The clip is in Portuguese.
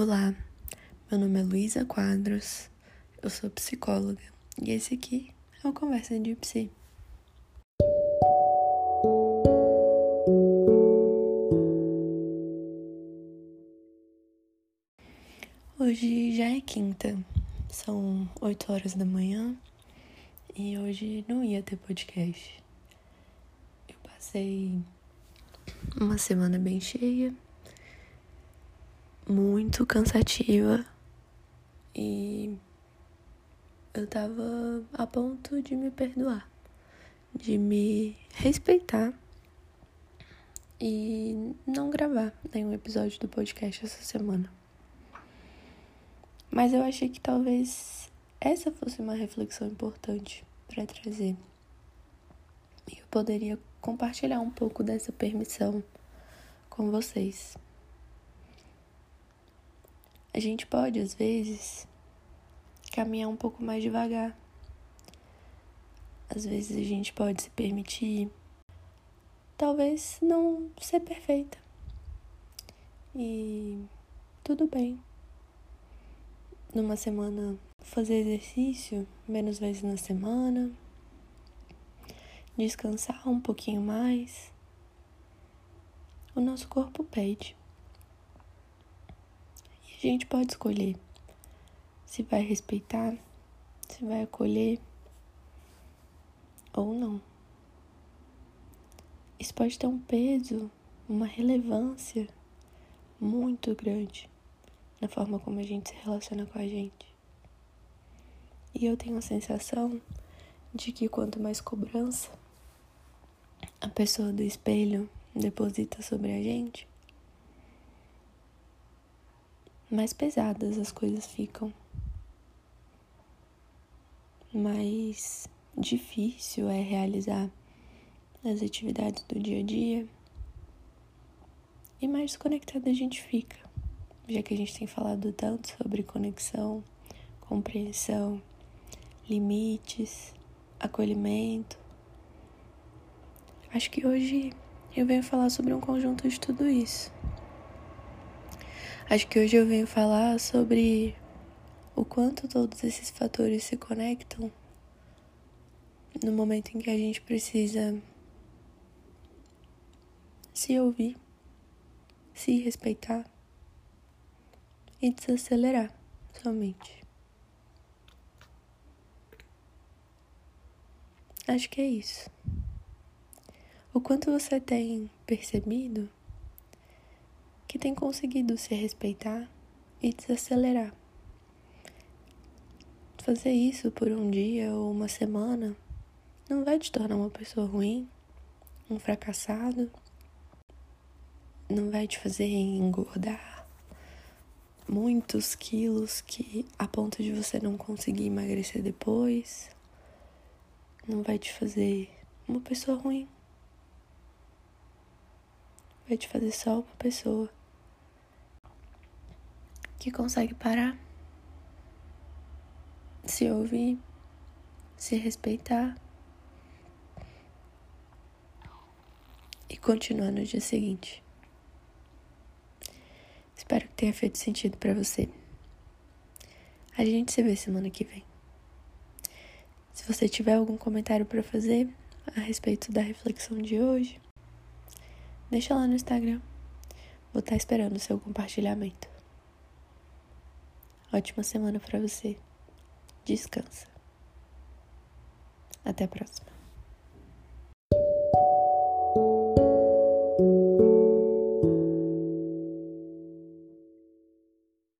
Olá, meu nome é Luísa Quadros, eu sou psicóloga e esse aqui é o Conversa de Psi. Hoje já é quinta, são 8 horas da manhã e hoje não ia ter podcast. Eu passei uma semana bem cheia muito cansativa e eu tava a ponto de me perdoar, de me respeitar e não gravar nenhum episódio do podcast essa semana. Mas eu achei que talvez essa fosse uma reflexão importante para trazer. E eu poderia compartilhar um pouco dessa permissão com vocês. A gente pode, às vezes, caminhar um pouco mais devagar. Às vezes a gente pode se permitir, talvez não ser perfeita. E tudo bem. Numa semana, fazer exercício menos vezes na semana, descansar um pouquinho mais. O nosso corpo pede a gente pode escolher se vai respeitar, se vai acolher ou não. Isso pode ter um peso, uma relevância muito grande na forma como a gente se relaciona com a gente. E eu tenho a sensação de que quanto mais cobrança a pessoa do espelho deposita sobre a gente, mais pesadas as coisas ficam. Mais difícil é realizar as atividades do dia a dia e mais desconectada a gente fica, já que a gente tem falado tanto sobre conexão, compreensão, limites, acolhimento. Acho que hoje eu venho falar sobre um conjunto de tudo isso. Acho que hoje eu venho falar sobre o quanto todos esses fatores se conectam no momento em que a gente precisa se ouvir, se respeitar e desacelerar somente. Acho que é isso. O quanto você tem percebido que tem conseguido se respeitar e desacelerar. Fazer isso por um dia ou uma semana não vai te tornar uma pessoa ruim, um fracassado, não vai te fazer engordar muitos quilos que a ponto de você não conseguir emagrecer depois, não vai te fazer uma pessoa ruim. Vai te fazer só uma pessoa que consegue parar, se ouvir, se respeitar e continuar no dia seguinte. Espero que tenha feito sentido para você. A gente se vê semana que vem. Se você tiver algum comentário para fazer a respeito da reflexão de hoje, deixa lá no Instagram. Vou estar esperando o seu compartilhamento. Ótima semana para você. Descansa. Até a próxima.